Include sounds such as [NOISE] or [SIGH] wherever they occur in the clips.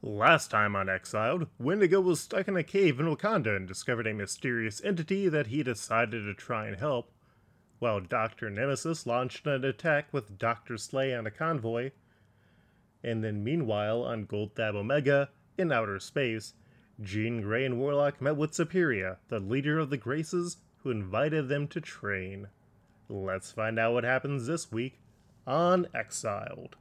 Last time on Exiled, Wendigo was stuck in a cave in Wakanda and discovered a mysterious entity that he decided to try and help, while Dr. Nemesis launched an attack with Dr. Slay and a convoy. And then, meanwhile, on Godthab Omega, in outer space, Jean Grey and Warlock met with Superia, the leader of the Graces, who invited them to train. Let's find out what happens this week on Exiled.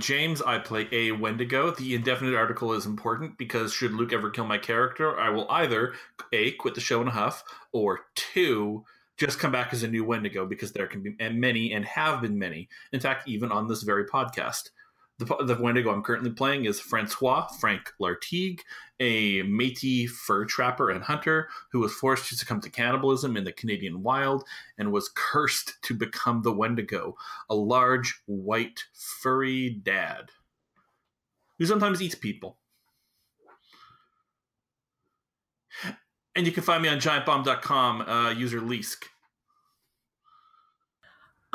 James. I play a Wendigo. The indefinite article is important because should Luke ever kill my character, I will either A, quit the show in a huff, or two, just come back as a new Wendigo because there can be many and have been many. In fact, even on this very podcast. The, the Wendigo I'm currently playing is Francois Frank Lartigue, a Métis fur trapper and hunter who was forced to succumb to cannibalism in the Canadian wild and was cursed to become the Wendigo, a large, white, furry dad who sometimes eats people. And you can find me on giantbomb.com, uh, user Leask.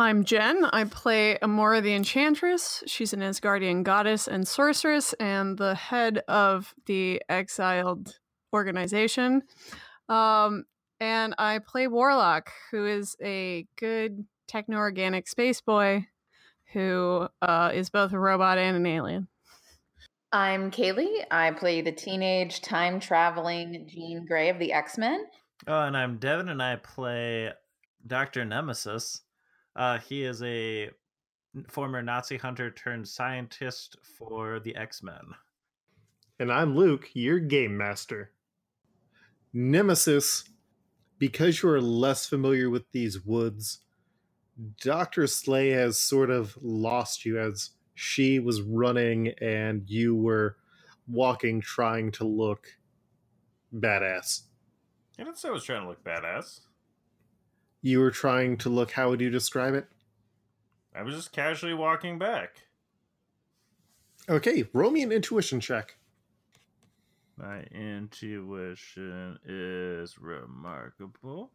I'm Jen. I play Amora the Enchantress. She's an Asgardian goddess and sorceress and the head of the exiled organization. Um, and I play Warlock, who is a good techno organic space boy who uh, is both a robot and an alien. I'm Kaylee. I play the teenage time traveling Jean Grey of the X Men. Oh, and I'm Devin, and I play Dr. Nemesis. Uh, he is a former Nazi hunter turned scientist for the X Men. And I'm Luke, your game master. Nemesis, because you are less familiar with these woods, Dr. Slay has sort of lost you as she was running and you were walking trying to look badass. I didn't say I was trying to look badass. You were trying to look, how would you describe it? I was just casually walking back. Okay, roll me an intuition check. My intuition is remarkable.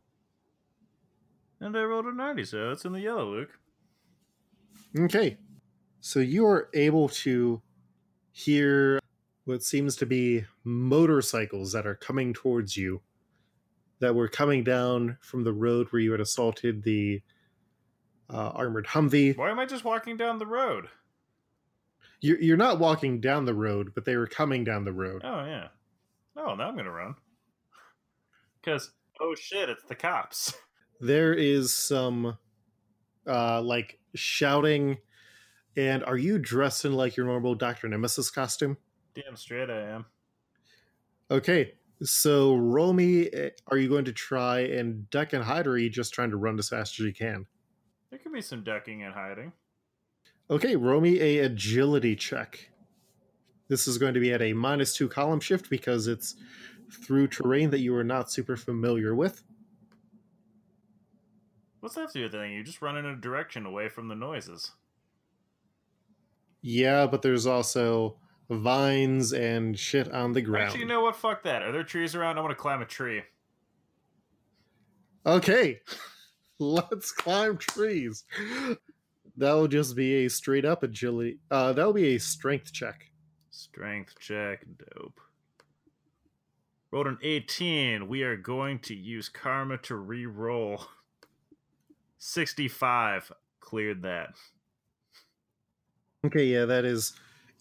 And I rolled a 90, so it's in the yellow, Luke. Okay. So you are able to hear what seems to be motorcycles that are coming towards you that were coming down from the road where you had assaulted the uh, armored Humvee. Why am I just walking down the road? You're, you're not walking down the road, but they were coming down the road. Oh, yeah. Oh, now I'm going to run. Because, oh shit, it's the cops. There is some, uh, like, shouting. And are you dressed in, like, your normal Dr. Nemesis costume? Damn straight I am. Okay, so roll me. Eh, are you going to try and duck and hide, or are you just trying to run as fast as you can? There could be some ducking and hiding. Okay, roll me a agility check. This is going to be at a minus two column shift because it's through terrain that you are not super familiar with. What's that to do with anything? You just run in a direction away from the noises. Yeah, but there's also vines and shit on the ground. Actually, you know what? Fuck that. Are there trees around? I want to climb a tree. Okay, [LAUGHS] let's climb trees. That will just be a straight up agility. Uh, that will be a strength check. Strength check. Dope. Rolled an 18. We are going to use karma to re roll. 65. Cleared that. Okay, yeah, that is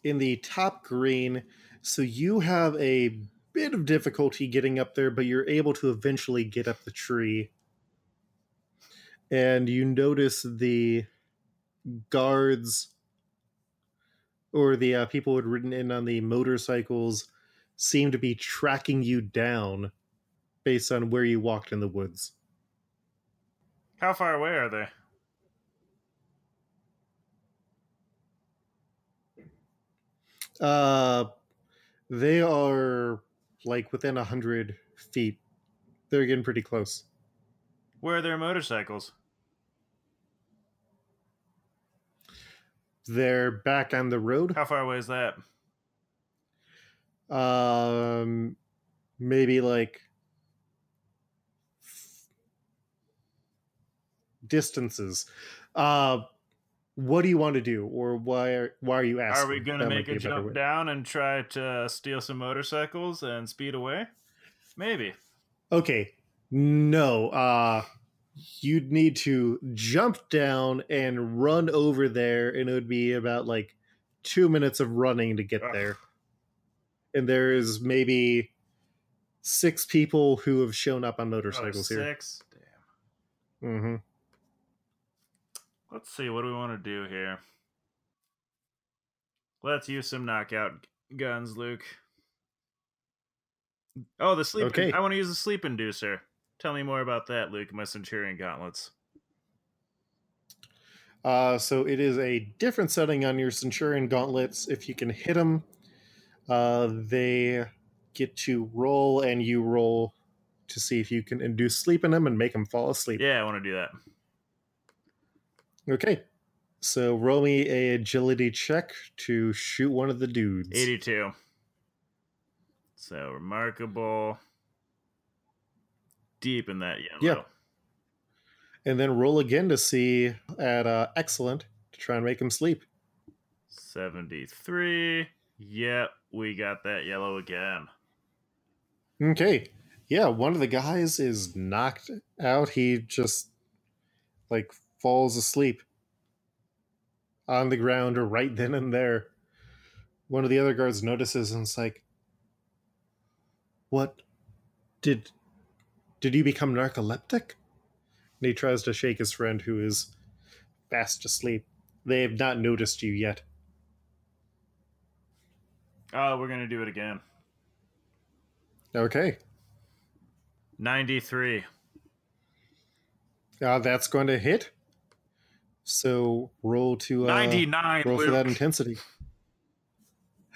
in the top green. So you have a bit of difficulty getting up there, but you're able to eventually get up the tree. And you notice the guards or the uh, people who had ridden in on the motorcycles seem to be tracking you down based on where you walked in the woods. How far away are they? Uh, they are like within a hundred feet. They're getting pretty close. Where are their motorcycles? They're back on the road. How far away is that? Um, maybe like distances. Uh, what do you want to do, or why? Are, why are you asking? Are we going to make a jump way. down and try to steal some motorcycles and speed away? Maybe. Okay, no. Uh, you'd need to jump down and run over there, and it would be about like two minutes of running to get Ugh. there. And there is maybe six people who have shown up on Oh, motorcycles here. six. Damn. Mm-hmm. Let's see. What do we want to do here? Let's use some knockout guns, Luke. Oh, the sleep. Okay. I want to use the sleep inducer. Tell me more about that, Luke. My Centurion gauntlets. Uh, so it is a different setting on your Centurion gauntlets. If you can hit them, uh, they get to roll, and you roll to see if you can induce sleep in them and make them fall asleep. Yeah, I want to do that. Okay. So roll me a agility check to shoot one of the dudes. 82. So remarkable. Deep in that yellow. Yeah. And then roll again to see at uh, excellent to try and make him sleep. 73. Yep, we got that yellow again. Okay. Yeah, one of the guys is knocked out. He just like falls asleep on the ground or right then and there. One of the other guards notices and it's like, "What did did you become narcoleptic?" And he tries to shake his friend who is fast asleep. They have not noticed you yet. Oh, we're going to do it again. Okay. 93. Uh, that's going to hit. So roll to uh, 99. roll for that intensity.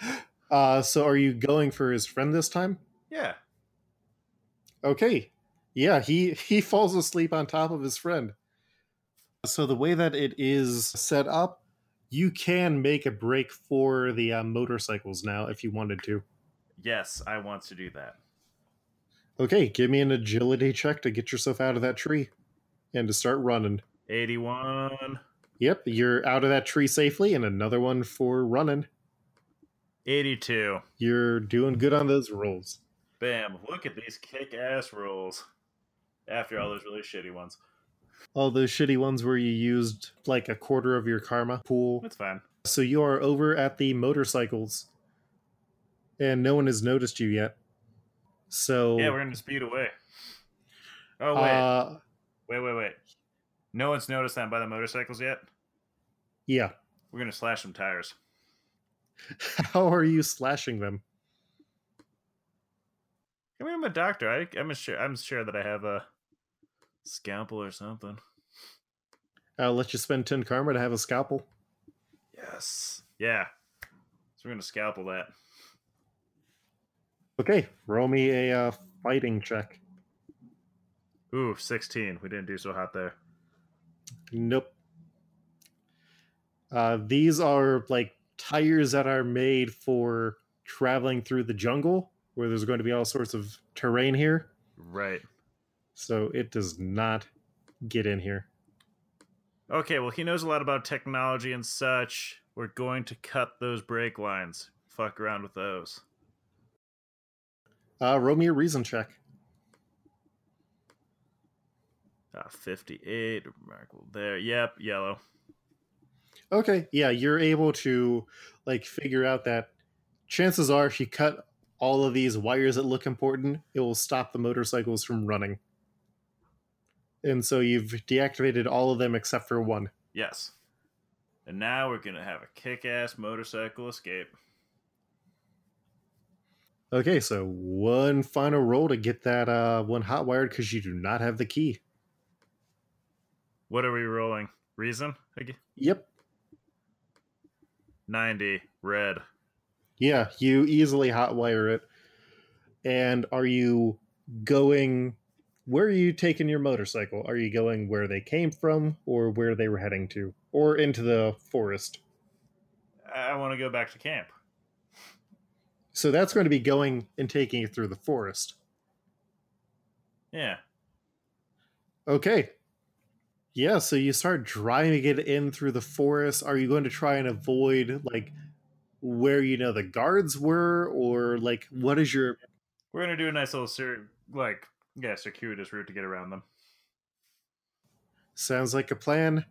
[GASPS] Uh, so are you going for his friend this time? Yeah. Okay. Yeah, he he [LAUGHS] falls asleep on top of his friend. So the way that it is set up, you can make a break for the uh, motorcycles now if you wanted to. Yes, I want to do that. Okay, give me an agility check to get yourself out of that tree and to start running. 81. Yep, you're out of that tree safely, and another one for running. 82. You're doing good on those rolls. Bam. Look at these kick ass rolls. After all those really shitty ones. All those shitty ones where you used like a quarter of your karma pool. That's fine. So you are over at the motorcycles, and no one has noticed you yet. So Yeah, we're going to speed away. Oh, wait. uh, wait, wait, wait. No one's noticed that by the motorcycles yet? yeah. We're going to slash some tires. [LAUGHS] How are you slashing them? I mean, I'm a doctor. I, I'm sure. I'm sure that I have a scalpel or something. I'll let you spend ten karma to have a scalpel. Yes. Yeah. So we're gonna scalpel that. Okay, roll me a uh, fighting check. Ooh, 16. We didn't do so hot there. Nope. Uh, these are like tires that are made for traveling through the jungle, where there's going to be all sorts of terrain here. Right. So it does not get in here. Okay. Well, he knows a lot about technology and such. We're going to cut those brake lines. Fuck around with those. Uh, roll me a reason check. Ah, 58. Remarkable there. Yep. Yellow. Okay, yeah, you're able to like figure out that chances are if you cut all of these wires that look important, it will stop the motorcycles from running. And so you've deactivated all of them except for one. Yes. And now we're gonna have a kick-ass motorcycle escape. Okay, so one final roll to get that uh one hot wired because you do not have the key. What are we rolling? Reason? Again? Yep. 90. Red. Yeah, you easily hotwire it. And are you going? Where are you taking your motorcycle? Are you going where they came from, or where they were heading to, or into the forest? I want to go back to camp. So that's going to be going and taking it through the forest. Yeah. Okay. Yeah, so you start driving it in through the forest. Are you going to try and avoid like where you know the guards were, or like what is your We're gonna do a nice little cir- like yeah circuitous route to get around them. sounds like a plan?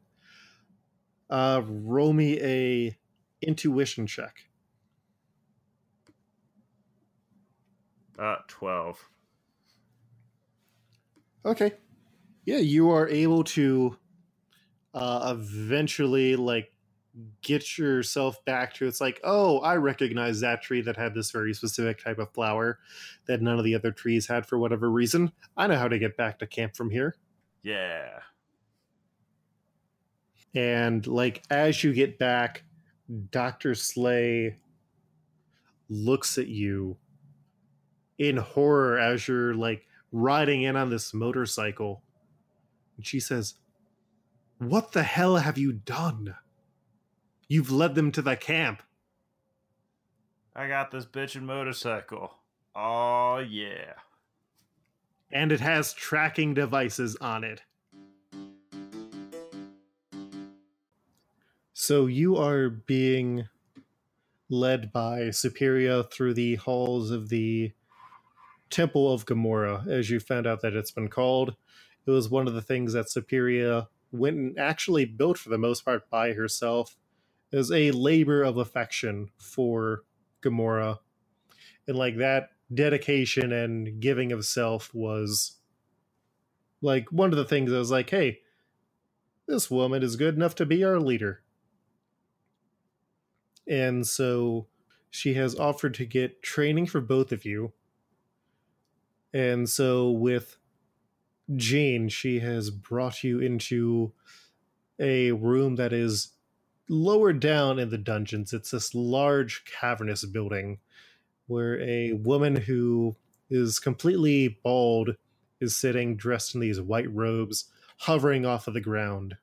Uh, roll me a intuition check. Uh, twelve. Okay. Yeah, you are able to uh, eventually like get yourself back to it's like, oh, I recognize that tree that had this very specific type of flower that none of the other trees had for whatever reason. I know how to get back to camp from here. Yeah. And like as you get back, Dr. Slay looks at you in horror as you're like riding in on this motorcycle. And she says, What the hell have you done? You've led them to the camp. I got this bitchin' motorcycle. Oh yeah. and it has tracking devices on it. So you are being led by Superia through the halls of the Temple of Gamora, as you found out that it's been called. It was one of the things that Superia went and actually built for the most part by herself as a labor of affection for Gamora. And like that dedication and giving of self was like one of the things I was like, hey, this woman is good enough to be our leader. And so she has offered to get training for both of you. And so with Jean, she has brought you into a room that is lower down in the dungeons. It's this large cavernous building where a woman who is completely bald is sitting dressed in these white robes, hovering off of the ground.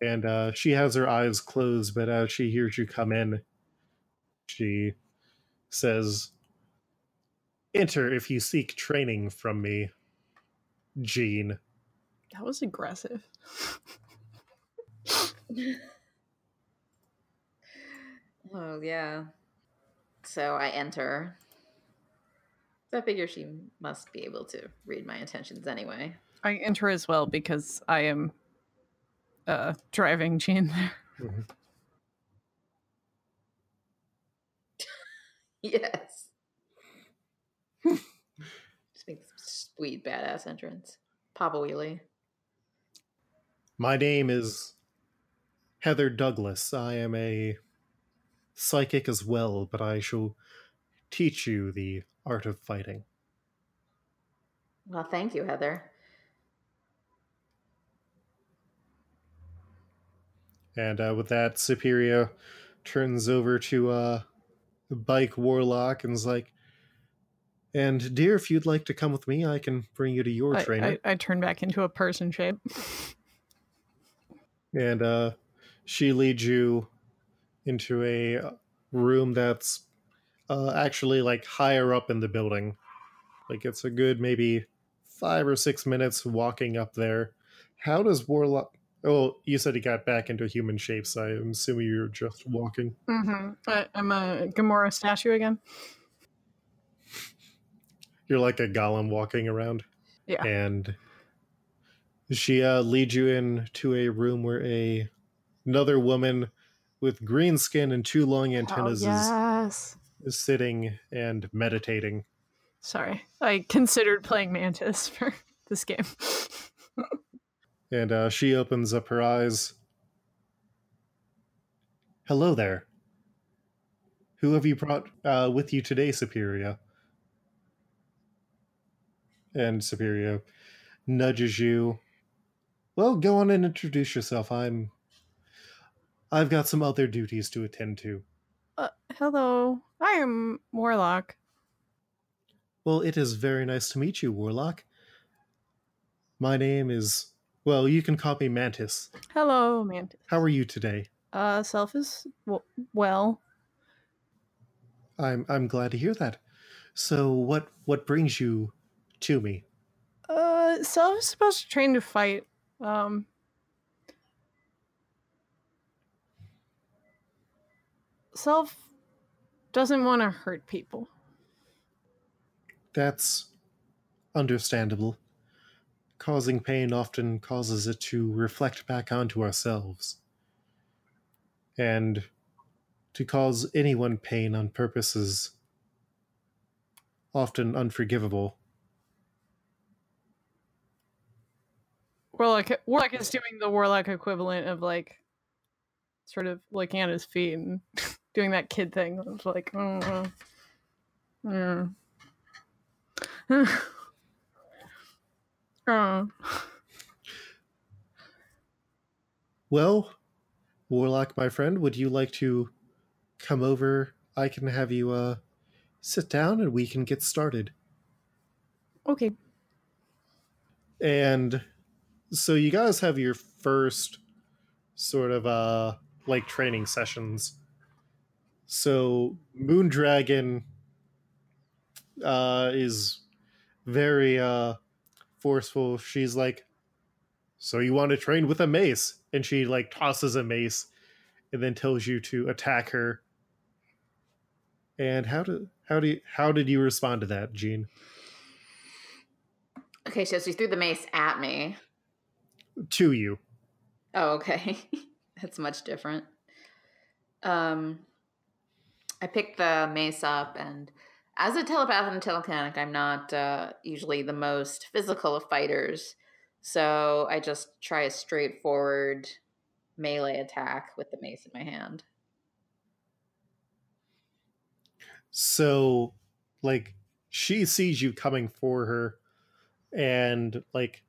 And uh, she has her eyes closed, but as she hears you come in, she says, Enter if you seek training from me, Jean. That was aggressive. [LAUGHS] Oh yeah. So I enter. So I figure she must be able to read my intentions anyway. I enter as well because I am uh driving Jean there. [LAUGHS] Yes. Just make this sweet badass entrance. Papa Wheelie. My name is Heather Douglas. I am a psychic as well, but I shall teach you the art of fighting. Well, thank you, Heather. And uh, with that, Superia turns over to uh, Bike Warlock and is like, and dear, if you'd like to come with me, I can bring you to your I, trainer. I, I turn back into a person shape. and uh, she leads you into a room that's uh, actually like higher up in the building. Like it's a good maybe five or six minutes walking up there. How does Warlock? Oh, you said he got back into human shape, so I'm assuming you're just walking. Mm-hmm. I, I'm a Gamora statue again. You're like a golem walking around. Yeah. And she uh, leads you into a room where a another woman with green skin and two long antennas oh, yes. is, is sitting and meditating. Sorry, I considered playing Mantis for [LAUGHS] this game. [LAUGHS] And uh, she opens up her eyes. Hello there. Who have you brought uh, with you today, Superia? And Superia nudges you. Well, go on and introduce yourself. I'm. I've got some other duties to attend to. Uh, hello, I am Warlock. Well, it is very nice to meet you, Warlock. My name is. Well, you can call me Mantis. Hello, Mantis. How are you today? Uh, Self is w- well. I'm I'm glad to hear that. So what what brings you to me? Uh, Self is supposed to train to fight. Um, Self doesn't want to hurt people. That's understandable. Causing pain often causes it to reflect back onto ourselves. And to cause anyone pain on purpose is often unforgivable. Warlock, Warlock is doing the Warlock equivalent of like, sort of looking at his feet and [LAUGHS] doing that kid thing. It's like, yeah. oh. [LAUGHS] Well, Warlock, my friend, would you like to come over? I can have you uh sit down and we can get started. Okay. And so you guys have your first sort of uh like training sessions. So Moondragon uh is very uh forceful. She's like so you want to train with a mace and she like tosses a mace and then tells you to attack her. And how did how do you, how did you respond to that, Jean? Okay, so she threw the mace at me. To you. Oh, okay. [LAUGHS] That's much different. Um, I picked the mace up, and as a telepath and telekinetic, I'm not uh, usually the most physical of fighters. So I just try a straightforward melee attack with the mace in my hand. So, like, she sees you coming for her, and like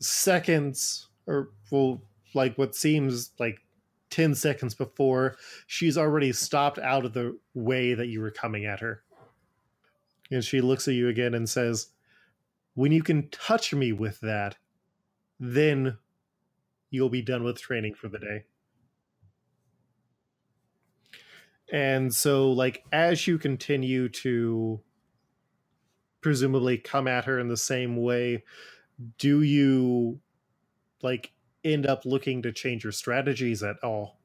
seconds or well, like what seems like 10 seconds before, she's already stopped out of the way that you were coming at her. And she looks at you again and says, When you can touch me with that, then you'll be done with training for the day. And so, like, as you continue to presumably come at her in the same way, do you like end up looking to change your strategies at all?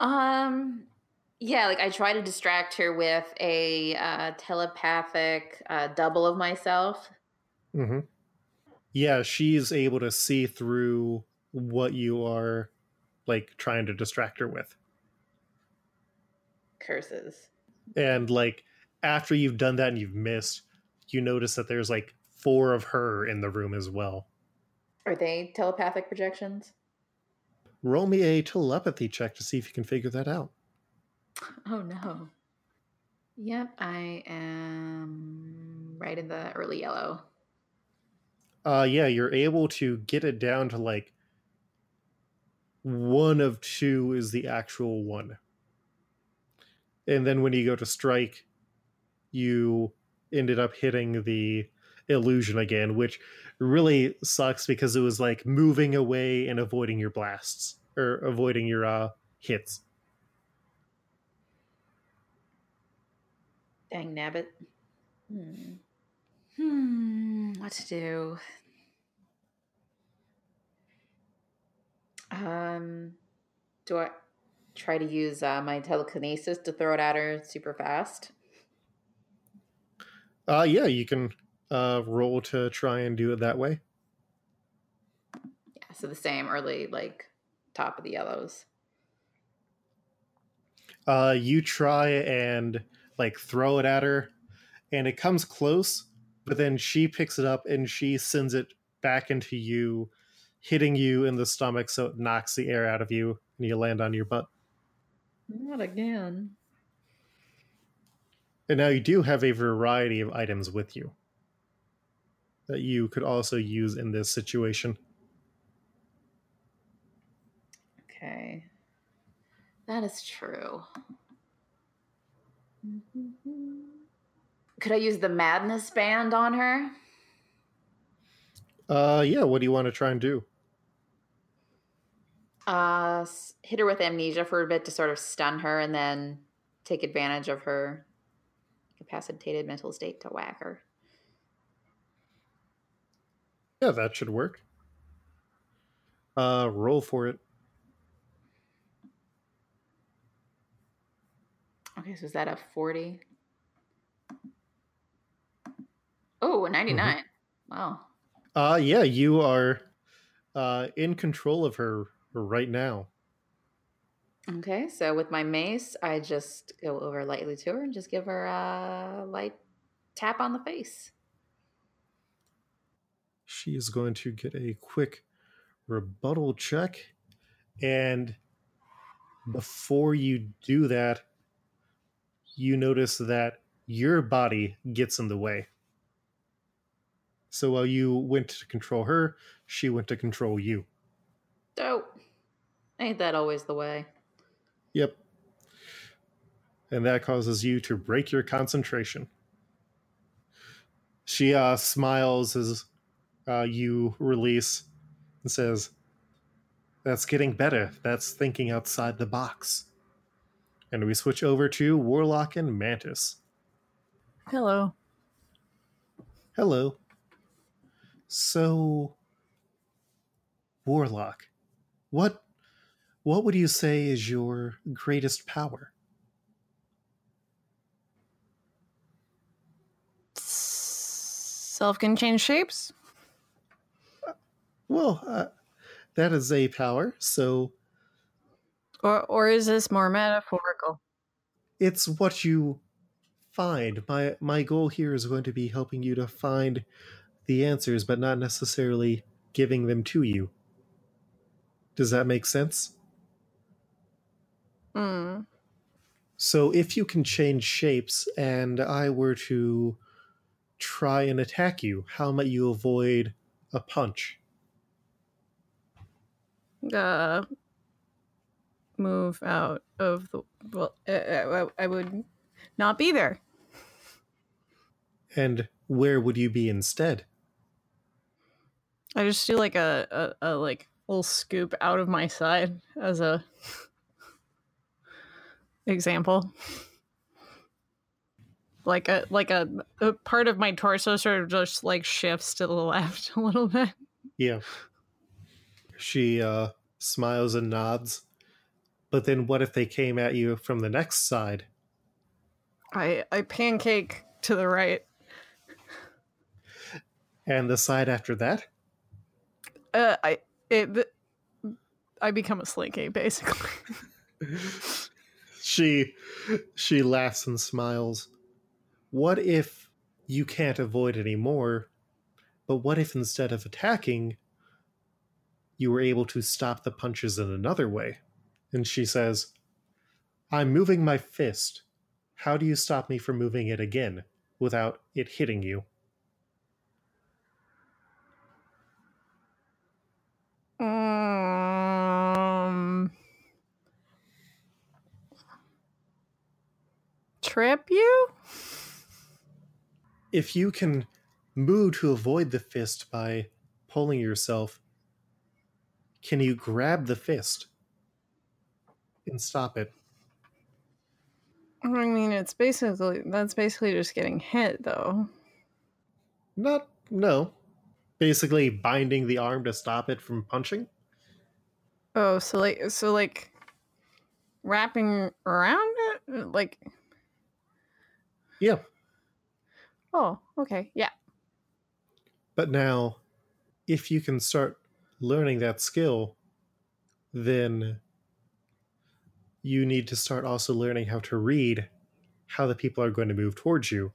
Um, yeah, like I try to distract her with a uh, telepathic uh, double of myself. Mm-hmm. Yeah, she's able to see through what you are like trying to distract her with. Curses. And like after you've done that and you've missed, you notice that there's like four of her in the room as well. Are they telepathic projections? Roll me a telepathy check to see if you can figure that out. Oh no. Yep, I am right in the early yellow. Uh yeah, you're able to get it down to like one of two is the actual one. And then when you go to strike, you ended up hitting the illusion again, which really sucks because it was like moving away and avoiding your blasts or avoiding your uh hits. Dang nabbit. Hmm. Hmm. What to do? Um, do I try to use uh, my telekinesis to throw it at her super fast? Uh yeah, you can uh roll to try and do it that way. Yeah, so the same early, like top of the yellows. Uh you try and like throw it at her and it comes close, but then she picks it up and she sends it back into you, hitting you in the stomach so it knocks the air out of you and you land on your butt. Not again. And now you do have a variety of items with you that you could also use in this situation. Okay. That is true. Could I use the madness band on her? Uh, yeah. What do you want to try and do? Uh, hit her with amnesia for a bit to sort of stun her, and then take advantage of her incapacitated mental state to whack her. Yeah, that should work. Uh, roll for it. Okay, so is that a 40? Oh, a 99. Wow. Uh, yeah, you are uh, in control of her right now. Okay, so with my mace, I just go over lightly to her and just give her a light tap on the face. She is going to get a quick rebuttal check. And before you do that, you notice that your body gets in the way. So while you went to control her, she went to control you. Dope. Ain't that always the way? Yep. And that causes you to break your concentration. She uh, smiles as uh, you release and says, That's getting better. That's thinking outside the box. And we switch over to Warlock and Mantis. Hello. Hello. So, Warlock, what what would you say is your greatest power? Self can change shapes. Well, uh, that is a power, so Or or is this more metaphorical? it's what you find. My my goal here is going to be helping you to find the answers, but not necessarily giving them to you. Does that make sense? Hmm. So if you can change shapes and I were to try and attack you, how might you avoid a punch? Uh move out of the well uh, uh, I would not be there. And where would you be instead? I just do like a, a, a like little scoop out of my side as a example. Like a like a, a part of my torso sort of just like shifts to the left [LAUGHS] a little bit. Yeah. She uh, smiles and nods. But then what if they came at you from the next side? I I pancake to the right. And the side after that? Uh, I it I become a slinky basically. [LAUGHS] she she laughs and smiles. What if you can't avoid anymore? But what if instead of attacking, you were able to stop the punches in another way? And she says, I'm moving my fist. How do you stop me from moving it again without it hitting you? Um, trip you? If you can move to avoid the fist by pulling yourself, can you grab the fist and stop it? I mean, it's basically that's basically just getting hit, though. Not, no. Basically, binding the arm to stop it from punching. Oh, so like, so like, wrapping around it, like, Yeah. oh, okay, yeah. But now, if you can start learning that skill, then you need to start also learning how to read how the people are going to move towards you.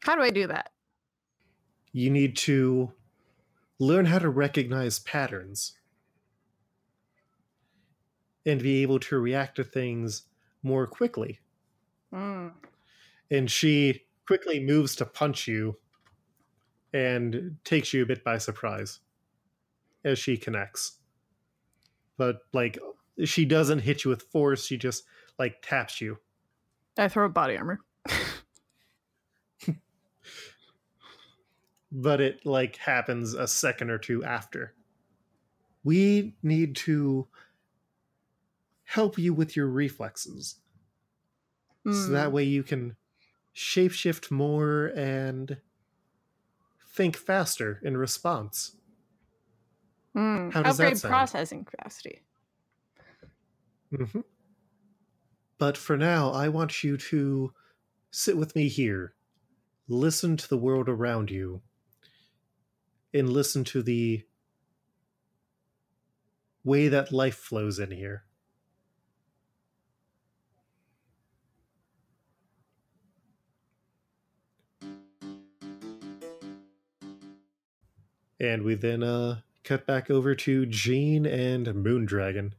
How do I do that? You need to learn how to recognize patterns and be able to react to things more quickly. Mm. and she quickly moves to punch you and takes you a bit by surprise as she connects. But like she doesn't hit you with force. She just like taps you. I throw body armor. [LAUGHS] but it like happens a second or two after. We need to help you with your reflexes. So Hmm. that way you can shapeshift more and think faster in response. Mm. How does that Upgrade sound? processing capacity. hmm But for now, I want you to sit with me here, listen to the world around you, and listen to the way that life flows in here. And we then uh, cut back over to Jean and Moondragon.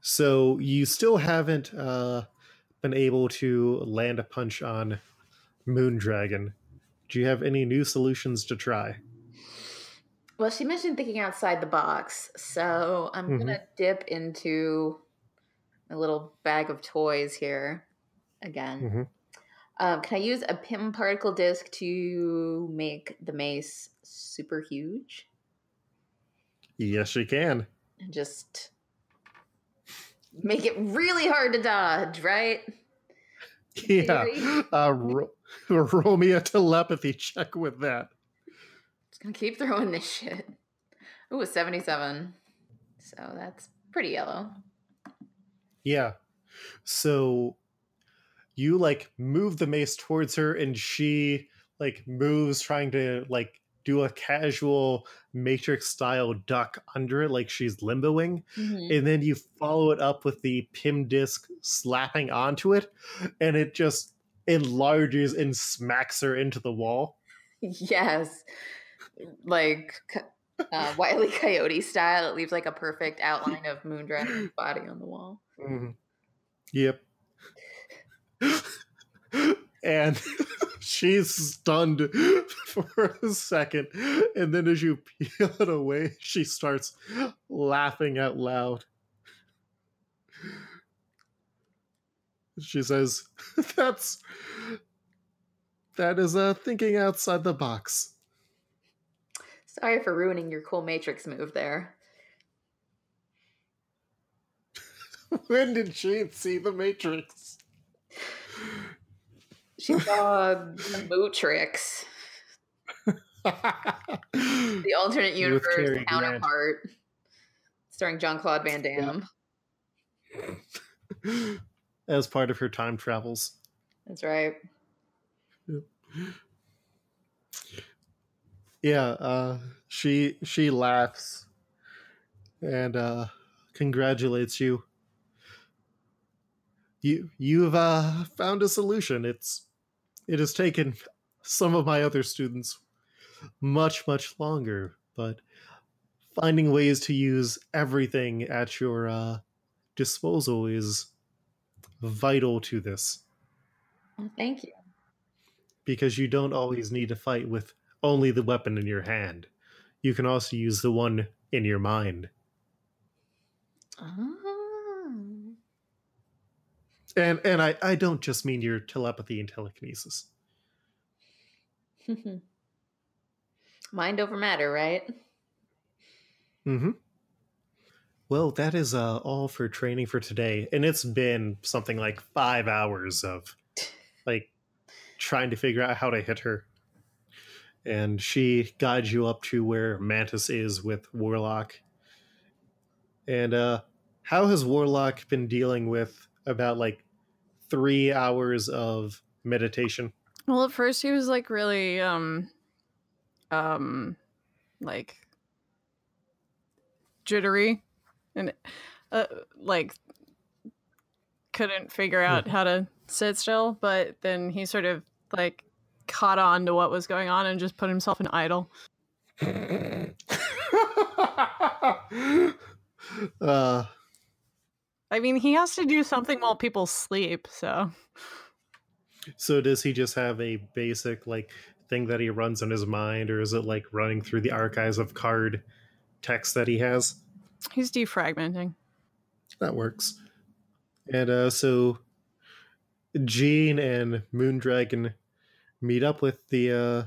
So you still haven't uh, been able to land a punch on Moondragon. Do you have any new solutions to try? Well, she mentioned thinking outside the box, so I'm Mhm. gonna dip into a little bag of toys here again. Mhm. Um, can I use a Pym particle disc to make the mace super huge Yes, you can. and just make it really hard to dodge? Right? Yeah. [LAUGHS] Uh, ro- [LAUGHS] roll me a telepathy check with that. Just gonna keep throwing this shit. Ooh, a 77. So that's pretty yellow. Yeah. So you like move the mace towards her and she like moves trying to like do a casual matrix style duck under it like she's limboing Mhm. and then you follow it up with the Pym disc slapping onto it and it just enlarges and smacks her into the wall [LAUGHS] Yes. Like uh, [LAUGHS] Wiley Coyote style. It leaves like a perfect outline of Moondragon's body on the wall. Mhm. Yep. And [LAUGHS] she's stunned [LAUGHS] for a second. And then as you peel it away, she starts laughing out loud. She says, [LAUGHS] That's. That is uh, thinking outside the box. Sorry for ruining your cool Matrix move there. when did she see the Matrix? She saw Mootrix, the alternate universe Cary Grant. counterpart, starring Jean-Claude Van Damme. As part of her time travels. That's right. yeah uh she she laughs and uh congratulates you you you've uh found a solution it's it has taken some of my other students much much longer but finding ways to use everything at your uh disposal is vital to this Well, thank you. because you don't always need to fight with only the weapon in your hand. You can also use the one in your mind. Ah. And and I, I don't just mean your telepathy and telekinesis. [LAUGHS] Mind over matter, right? Mm-hmm. Well, that is uh, all for training for today. And it's been something like five hours of [LAUGHS] like trying to figure out how to hit her. And she guides you up to where Mantis is with Warlock. And uh how has Warlock been dealing with about like three hours of meditation? Well, at first he was like really um um like jittery and uh, like couldn't figure out how to sit still, but then he sort of like caught on to what was going on and just put himself in idle. [LAUGHS] uh I mean, he has to do something while people sleep, so So does he just have a basic like thing that he runs in his mind, or is it like running through the archives of card text that he has. He's defragmenting. That works. And uh, so Jean and Moondragon meet up with the uh,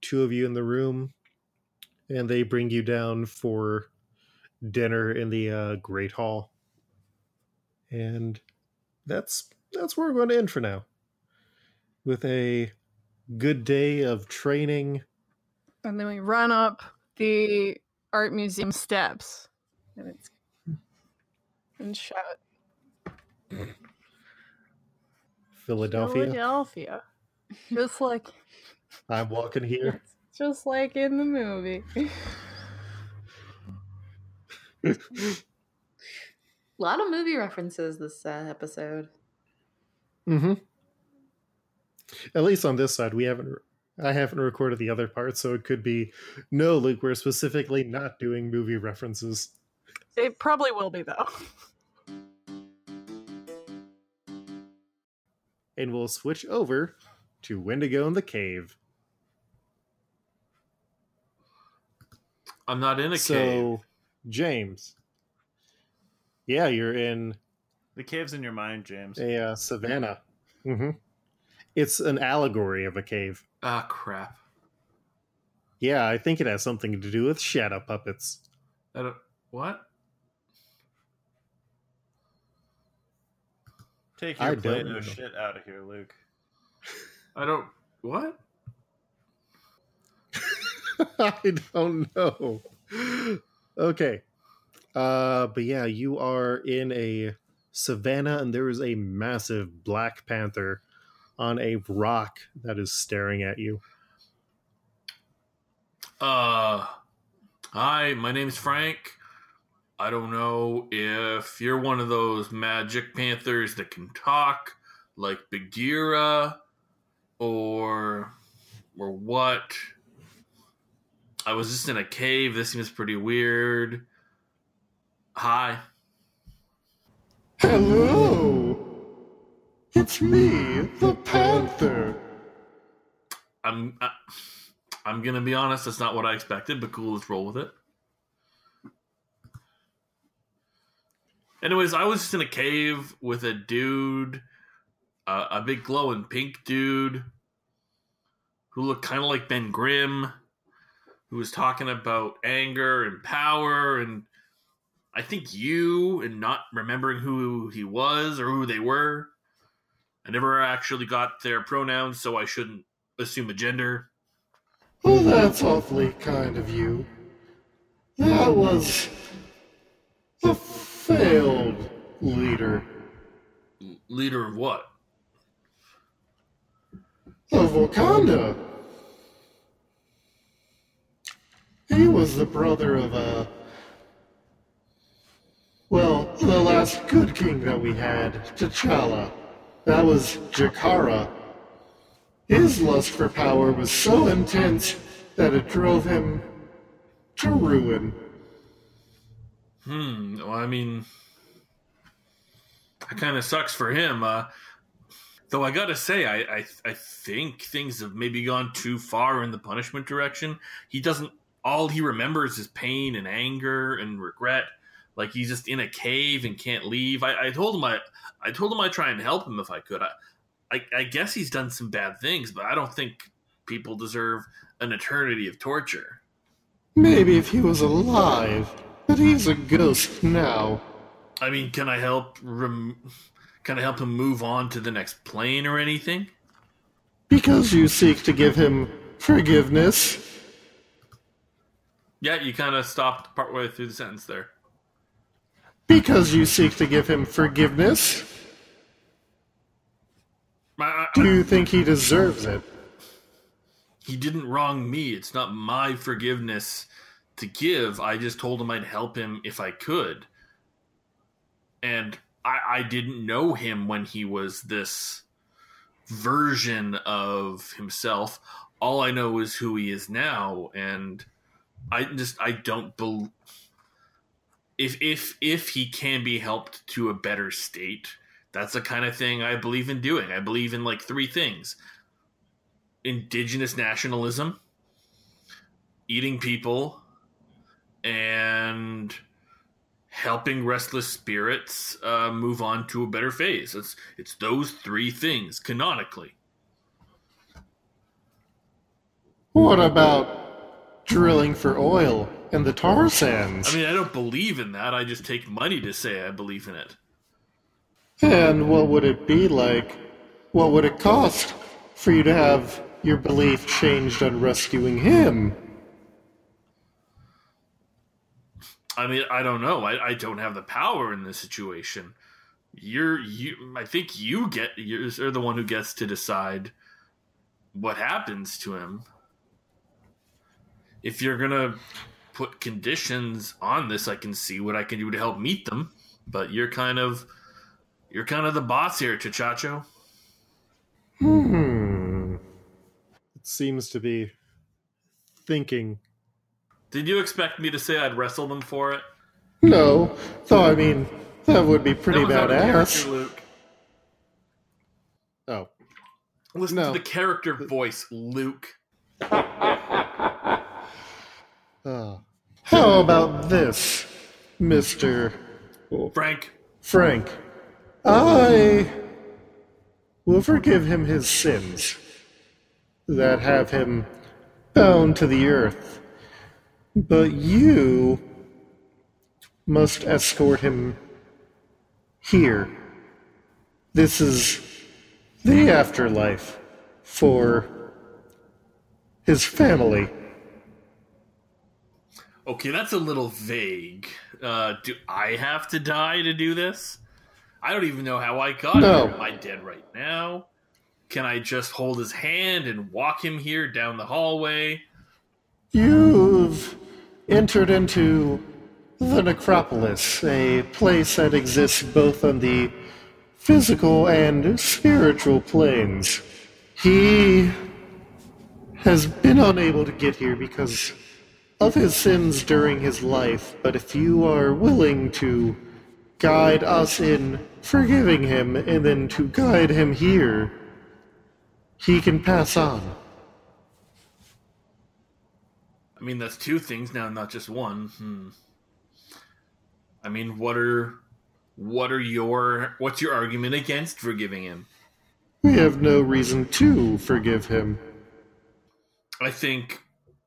two of you in the room, and they bring you down for dinner in the uh, Great Hall. And that's that's where we're going to end for now. With a good day of training. And then we run up the art museum steps. And it's and shout Philadelphia. Philadelphia. Just like [LAUGHS] I'm walking here. just like in the movie. [LAUGHS] A lot of movie references this uh, episode. Mm-hmm. At least on this side, we haven't. I haven't recorded the other part, so it could be no, Luke. We're specifically not doing movie references. It probably will be though. And we'll switch over to Wendigo in the cave. I'm not in a so, cave. James. Yeah, you're in The cave's in your mind, James. a uh, savannah. Mm-hmm. It's an allegory of a cave. Ah, crap. Yeah, I think it has something to do with shadow puppets. I don't, what? Take your don't Plato shit out of here, Luke. I don't. What? [LAUGHS] I don't know. Okay. Uh but yeah, you are in a savannah and there is a massive black panther on a rock that is staring at you. Uh, hi, my name's Frank. I don't know if you're one of those magic panthers that can talk, like Bagheera, or or what. I was just in a cave. This seems pretty weird. Hi. Hello. It's me, the panther. I'm I, I'm gonna be honest. That's not what I expected, but cool. Let's roll with it. Anyways, I was just in a cave with a dude, uh, a big glowing pink dude, who looked kind of like Ben Grimm, who was talking about anger and power, and I think you, and not remembering who he was or who they were. I never actually got their pronouns, so I shouldn't assume a gender. Oh, that's awfully kind of you. That was the failed leader Leader of what? of Wakanda. He was the brother of uh well, the last good king that we had, T'Challa. That was Jakarra. His lust for power was so intense that it drove him to ruin. Hmm. Well, I mean, that kind of sucks for him. Uh, though I gotta say, I, I I think things have maybe gone too far in the punishment direction. He doesn't. All he remembers is pain and anger and regret. Like he's just in a cave and can't leave. I, I told him I I told him I'd try and help him if I could. I, I I guess he's done some bad things, but I don't think people deserve an eternity of torture. Maybe if he was alive, but he's a ghost now. I mean, can I help? Rem- can I help him move on to the next plane or anything? Because you seek to give him forgiveness. Yeah, you kind of stopped partway through the sentence there. Because you seek to give him forgiveness. Do you think he deserves it? he didn't wrong me. It's not my forgiveness to give. I just told him I'd help him if I could. And I, I didn't know him when he was this version of himself. All I know is who he is now, and I just I don't believe if if if he can be helped to a better state. That's the kind of thing I believe in doing. I believe in like three things indigenous nationalism, eating people, and helping restless spirits uh, move on to a better phase. It's it's those three things canonically. What about drilling for oil and the tar oh. sands? I mean, I don't believe in that. I just take money to say I believe in it. And what would it be like? What would it cost for you to have your belief changed on rescuing him? I mean, I don't know. I, I don't have the power in this situation. You're you. I think you get. You're the one who gets to decide what happens to him. If you're gonna put conditions on this, I can see what I can do to help meet them. But you're kind of you're kind of the boss here, Chachacho. Hmm. It seems to be thinking. Did you expect me to say I'd wrestle them for it? No, though I mean that would be pretty That was out of character, badass. Luke. Oh, Listen No. to the character voice, Luke. [LAUGHS] oh. How about this, Mister Frank, Frank? I will forgive him his sins that have him bound to the earth, but you must escort him here. This is the afterlife for his family. Okay, that's a little vague. Uh, do I have to die to do this? I don't even know how I got No. here. Am I dead right now? Can I just hold his hand and walk him here down the hallway? You've entered into the Necropolis, a place that exists both on the physical and spiritual planes. He has been unable to get here because of his sins during his life, but if you are willing to guide us in forgiving him and then to guide him here, he can pass on. I mean, that's two things now, not just one. Hmm. I mean, what are what are your what's your argument against forgiving him? We have no reason to forgive him. I think,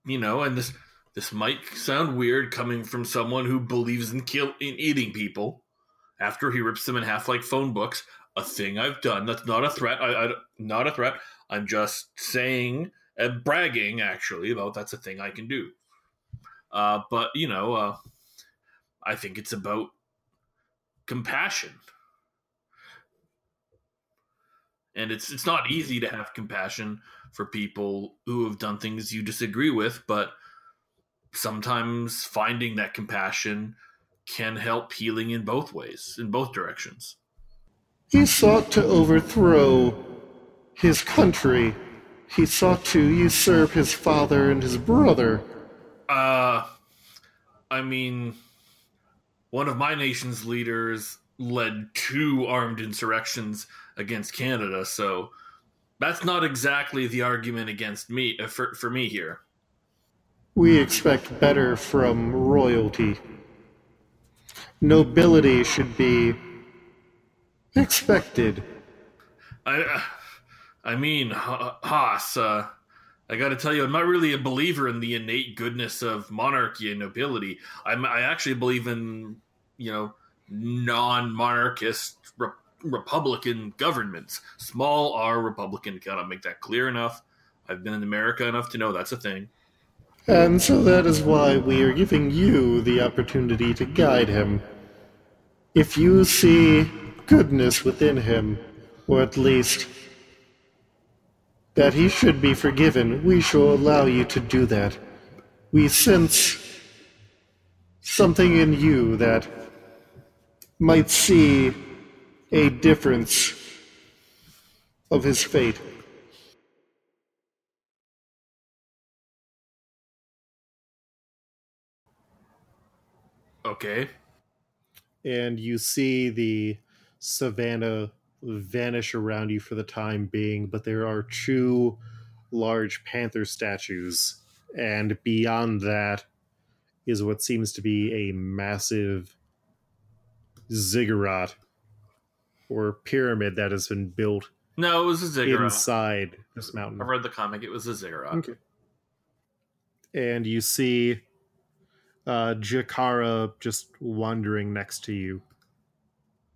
you know, and this this might sound weird coming from someone who believes in kill in eating people after he rips them in half like phone books. A thing I've done. That's not a threat. I, I not a threat. I'm just saying, and bragging actually about that's a thing I can do. Uh, but you know, uh, I think it's about compassion, and it's it's not easy to have compassion for people who have done things you disagree with, but sometimes finding that compassion can help healing in both ways, in both directions. He sought to overthrow his country. He sought to usurp his father and his brother. Uh, I mean, one of my nation's leaders led two armed insurrections against Canada, so that's not exactly the argument against me uh, for for me here. We expect better from royalty. Nobility should be expected. I, I mean, Ha- Haas. Uh, I got to tell you, I'm not really a believer in the innate goodness of monarchy and nobility. I'm, I actually believe in, you know, non-monarchist re- republican governments. Small R republican. Gotta make that clear enough. I've been in America enough to know that's a thing. And so that is why we are giving you the opportunity to guide him. If you see goodness within him, or at least that he should be forgiven, we shall allow you to do that. We sense something in you that might see a difference of his fate. Okay. and you see the savannah vanish around you for the time being, but there are two large panther statues, and beyond that is what seems to be a massive ziggurat or pyramid that has been built No, it was a ziggurat. inside this mountain. I read the comic. It was a ziggurat. Okay. And you see uh, Jakarra just wandering next to you,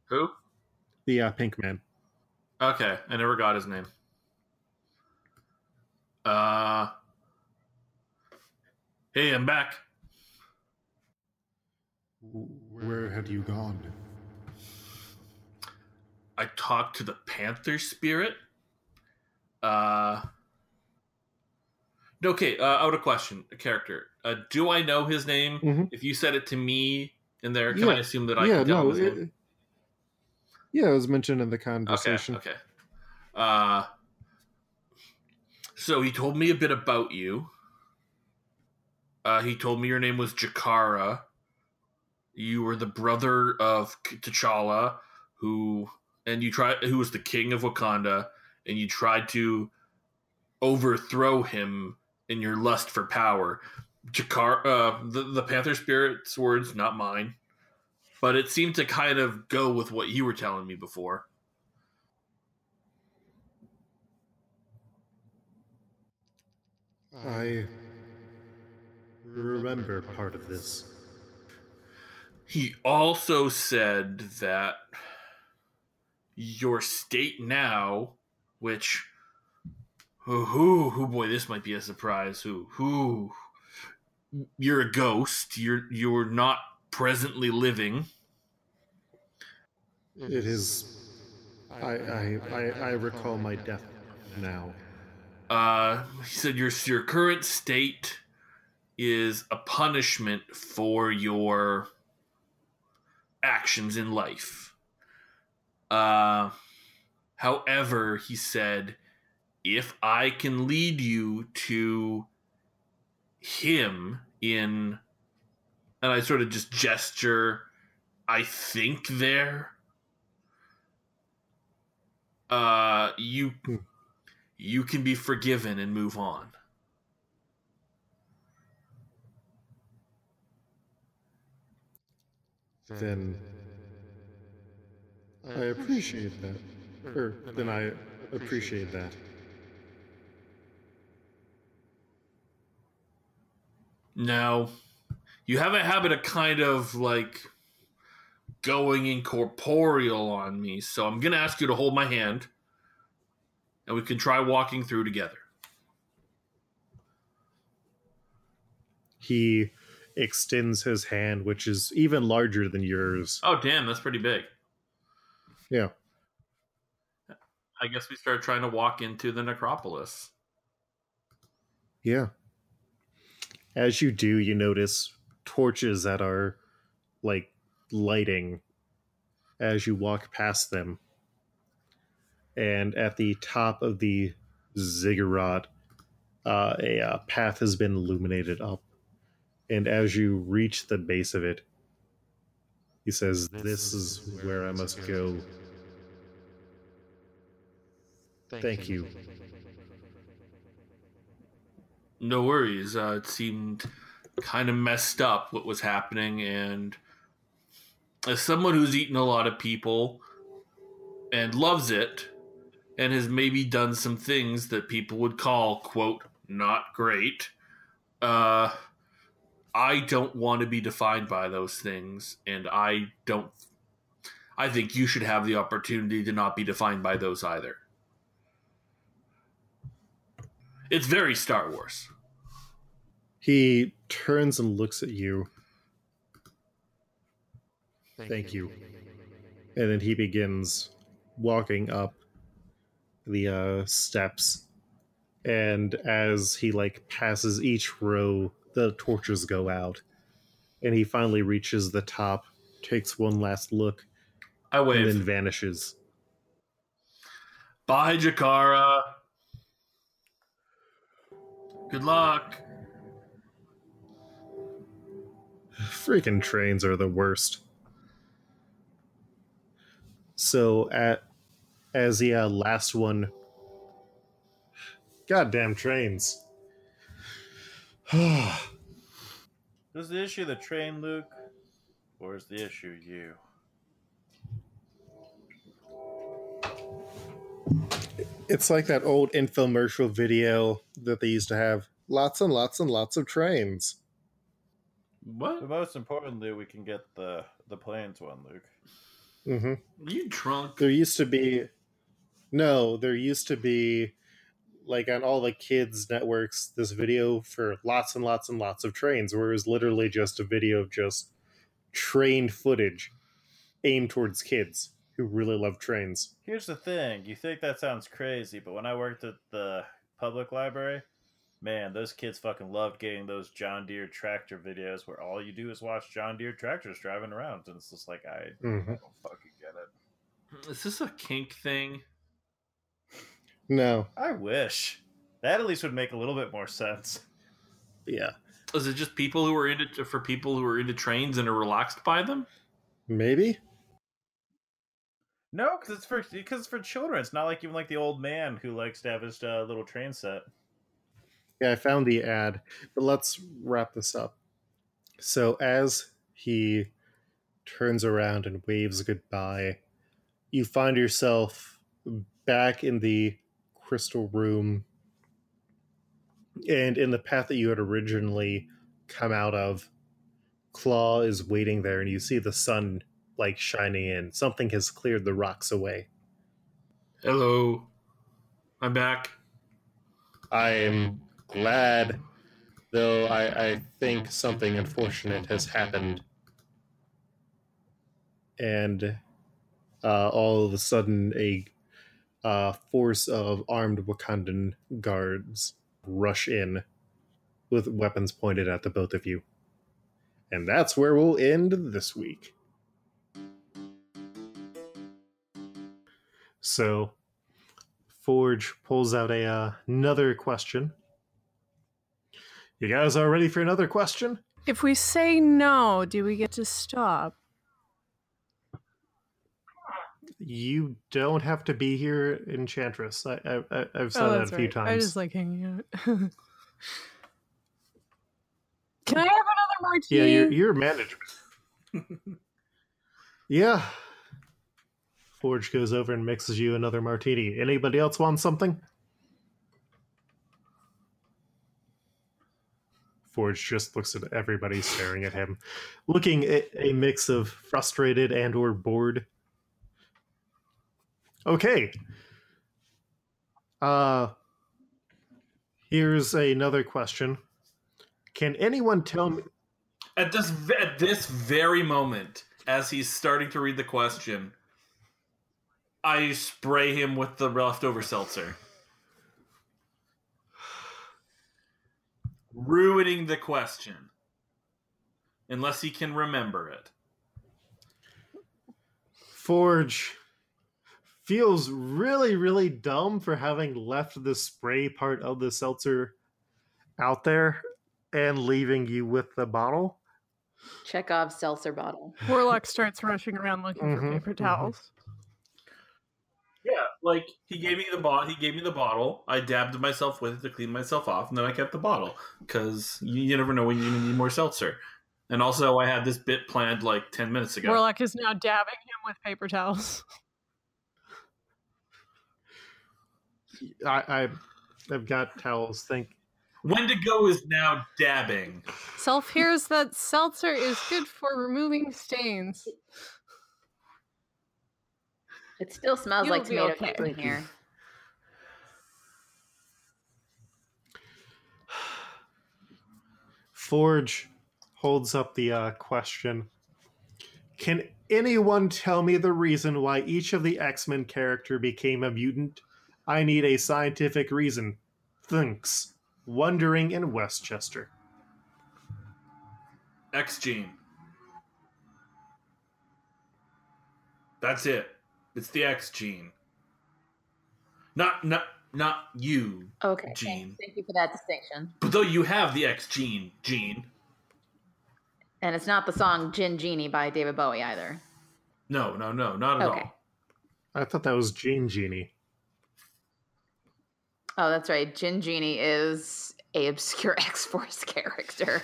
Who? the uh, pink man. Okay, I never got his name. Uh. Hey, I'm back. Where had you gone? I talked to the Panther Spirit. Uh. Okay, uh, out of question, a character. Uh, do I know his name? Mhm. If you said it to me in there, can I assume that I yeah, can tell no. his It, name? yeah, it was mentioned in the conversation. okay. Uh, so he told me a bit about you. Uh, he told me your name was Jakarra. You were the brother of T'Challa, who and you tried who was the king of Wakanda, and you tried to overthrow him in your lust for power. Jakar, uh, the the Panther Spirit's words, not mine, but it seemed to kind of go with what you were telling me before. I remember part of this. He also said that your state now, which who who who boy, this might be a surprise. Who who you're a ghost. You're you're not presently living. It is. I I I, I recall my death now. Uh, he said your your current state is a punishment for your actions in life. Uh, however, he said, if I can lead you to him in, and I sort of just gesture, I think there. Uh, you you can be forgiven and move on. Then I appreciate that. Or then I appreciate that. Now, you have a habit of kind of like going incorporeal on me, so I'm going to ask you to hold my hand and we can try walking through together. He extends his hand, which is even larger than yours. Oh, damn, that's pretty big. Yeah. I guess we start trying to walk into the necropolis. Yeah. As you do, you notice torches that are like lighting as you walk past them. And at the top of the ziggurat, uh, a uh, path has been illuminated up. And as you reach the base of it, he says, This is where I must go. Thank you. No worries. Uh, it seemed kind of messed up what was happening, and as someone who's eaten a lot of people and loves it, and has maybe done some things that people would call quote not great, uh, I don't want to be defined by those things, and I don't. I think you should have the opportunity to not be defined by those either. It's very Star Wars. He turns and looks at you. Thank you. And then he begins walking up the uh, steps. And as he like passes each row, the torches go out. And he finally reaches the top, takes one last look, I wave. and then vanishes. Bye, Jakarra. Good luck. Freaking trains are the worst. So at as the uh, last one, goddamn trains. [SIGHS] Is the issue the train, Luke? Or is the issue you? It's like that old infomercial video that they used to have. Lots and lots and lots of trains. What? But most importantly, we can get the the planes one, Luke. hmm you drunk? There used to be, no, there used to be, like on all the kids' networks, this video for lots and lots and lots of trains, where it was literally just a video of just train footage aimed towards kids who really love trains. Here's the thing: you think that sounds crazy, but when I worked at the public library, man, those kids fucking loved getting those John Deere tractor videos where all you do is watch John Deere tractors driving around, and it's just like I, I Mhm. don't fucking get it. Is this a kink thing? No, I wish that at least would make a little bit more sense. yeah, Is it just people who are into for people who are into trains and are relaxed by them? maybe. No, because it's for because it's for children. It's not like even like the old man who likes to have his uh, little train set. Yeah, I found the ad, but let's wrap this up. So, as he turns around and waves goodbye, you find yourself back in the crystal room and in the path that you had originally come out of. Claw is waiting there, and you see the sun like shining in. Something has cleared the rocks away. Hello, I'm back. I am glad, though I, I think something unfortunate has happened. And uh, all of a sudden, a uh, force of armed Wakandan guards rush in with weapons pointed at the both of you. And that's where we'll end this week. So, Forge pulls out a uh, another question. You guys are ready for another question? If we say no, do we get to stop? You don't have to be here, Enchantress. I, I, I- I've said oh, that a few right. times. I just like hanging out. [LAUGHS] Can I have another martini? Yeah, you're, you're management. [LAUGHS] yeah. Forge goes over and mixes you another martini. Anybody else want something? Forge just looks at everybody staring at him, looking at a mix of frustrated and or bored. Okay. Uh here's another question. Can anyone tell me At this at this very moment, as he's starting to read the question, I spray him with the leftover seltzer, ruining the question, unless he can remember it. Forge feels really, really dumb for having left the spray part of the seltzer out there and leaving you with the bottle. Chekhov's seltzer bottle. Warlock starts rushing around looking Mhm, for paper towels. Yeah, like he gave me the bot. He gave me the bottle. I dabbed myself with it to clean myself off, and then I kept the bottle because you, you never know when you need more seltzer. And also, I had this bit planned like ten minutes ago. Warlock is now dabbing him with paper towels. I, I I've got towels. Think Wendigo is now dabbing. Self hears that seltzer is good for removing stains. It still smells You'll like tomato okay. ketchup in here. [SIGHS] Forge holds up the uh, question. Can anyone tell me the reason why each of the X Men character became a mutant? I need a scientific reason. Thanks. Wondering in Westchester. X gene. That's it. It's the X gene. Not not not you, Okay. Jean. Thank you for that distinction. but though you have the X gene, gene. And it's not the song Gin Genie by David Bowie either. No, no, no, not at Okay. all. I thought that was Jean Genie. Oh, that's right. Gin Genie is a obscure [LAUGHS] X Force character.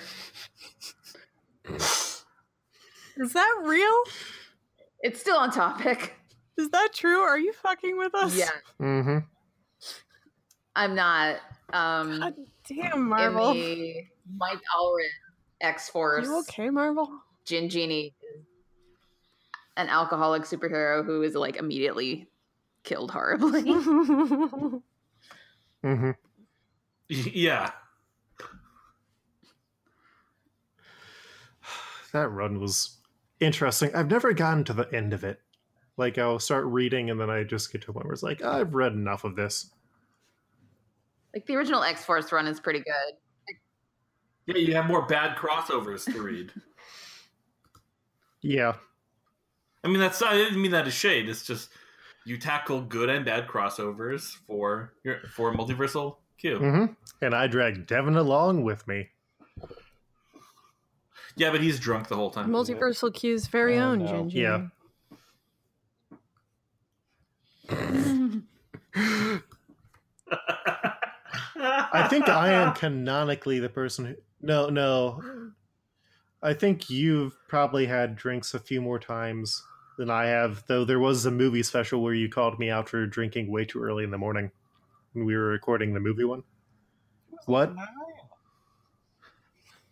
Is that real? It's still on topic. Is that true? Are you fucking with us? Yeah, Mm-hmm. I'm not. Um, God damn, Marvel. in the Mike Allred X Force, you okay, Marvel? Gin Genie an alcoholic superhero who is like immediately killed horribly. [LAUGHS] Mm-hmm. [LAUGHS] Yeah. [SIGHS] That run was interesting. I've never gotten to the end of it. Like I'll start reading and then I just get to a point where it's like, I've read enough of this. like the original X Force run is pretty good. Yeah, you have more bad crossovers to read. [LAUGHS] Yeah. I mean, that's I didn't mean that as shade. It's just you tackle good and bad crossovers for your for multiversal Q. Mm-hmm. And I drag Devin along with me. Yeah, but he's drunk the whole time. Multiversal Q's very Oh, own no. Jin Jin. Yeah. I think I am canonically the person who. No, no. I think you've probably had drinks a few more times than I have, though there was a movie special where you called me out for drinking way too early in the morning when we were recording the movie one. What? Nine.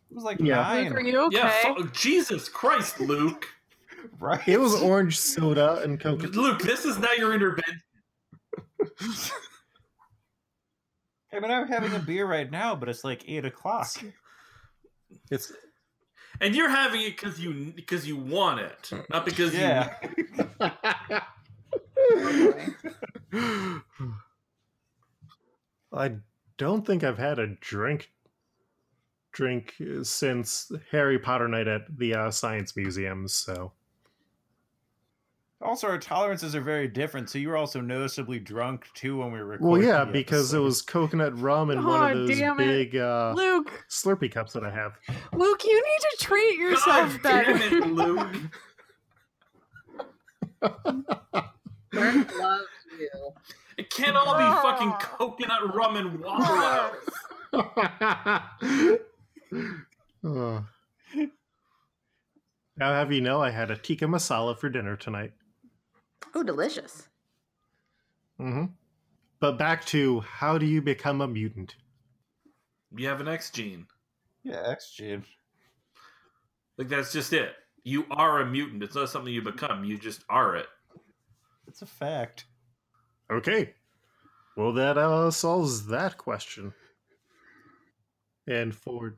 It was like Yeah. nine. Luke, are you okay? Yeah, fu- Jesus Christ, Luke. [LAUGHS] right? It was orange soda and Coke. Luke, this is not your intervention. [LAUGHS] I mean, I'm having a beer right now, but it's like eight o'clock. It's And you're having it because you because you want it, not because Yeah. [LAUGHS] I don't think I've had a drink drink since Harry Potter night at the uh, Science Museum. So Also, our tolerances are very different, so you were also noticeably drunk too when we were recording. well, yeah, because it was coconut rum and one Aw, of those damn big uh, Luke, Slurpee cups that I have. Luke, you need to treat yourself God better. damn it, Luke. Dirk loves you. It can't all be fucking coconut rum and wallow. [LAUGHS] Oh. Now, have you know, I had a tikka masala for dinner tonight. Oh, delicious. Mm-hmm. But back to how do you become a mutant? You have an X gene. yeah, X gene. Like that's just it. You are a mutant. It's not something you become. You just are it. It's a fact. Okay. Well, that uh, solves that question. And for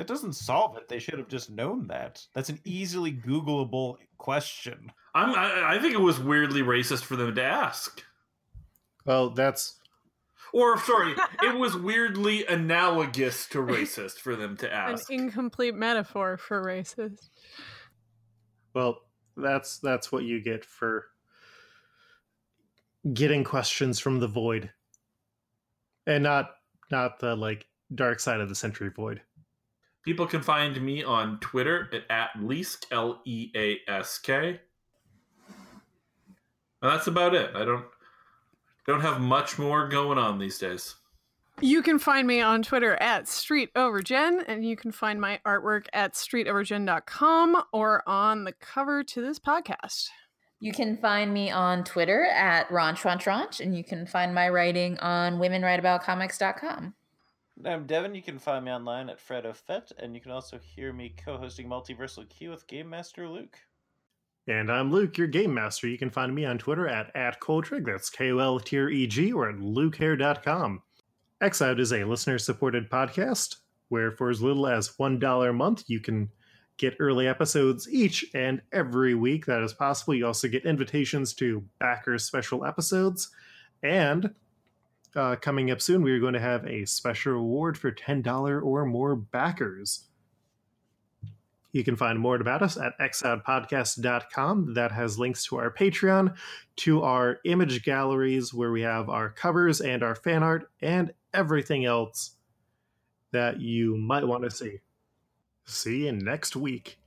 That doesn't solve it. They should have just known that. That's an easily Googleable question. I'm. I, I think it was weirdly racist for them to ask. well, that's Or sorry, [LAUGHS] it was weirdly analogous to racist for them to ask. An ask. incomplete metaphor for racist. well, that's that's what you get for getting questions from the void, and not not the like dark side of the century void. People can find me on Twitter at, at least L E A S K. And that's about it. I don't don't have much more going on these days. You can find me on Twitter at Street Over StreetOverGen, and you can find my artwork at StreetOverGen.com or on the cover to this podcast. You can find me on Twitter at RonchRonchRonch, and you can find my writing on WomenWriteAboutComics.com. I'm Devin. You can find me online at Fred Fett, and you can also hear me co-hosting Multiversal Q with Game Master Luke. And I'm Luke, your game master. You can find me on Twitter at, at Koltreg, that's K O L T R E G, or at lukehair.com. Xout is a listener supported podcast where, for as little as $1 a month, you can get early episodes each and every week. That is possible. You also get invitations to backers special episodes. And uh, coming up soon, we are going to have a special award for $10 or more backers. You can find more about us at xoutpodcast.com. That has links to our Patreon, to our image galleries where we have our covers and our fan art and everything else that you might want to see. See you next week.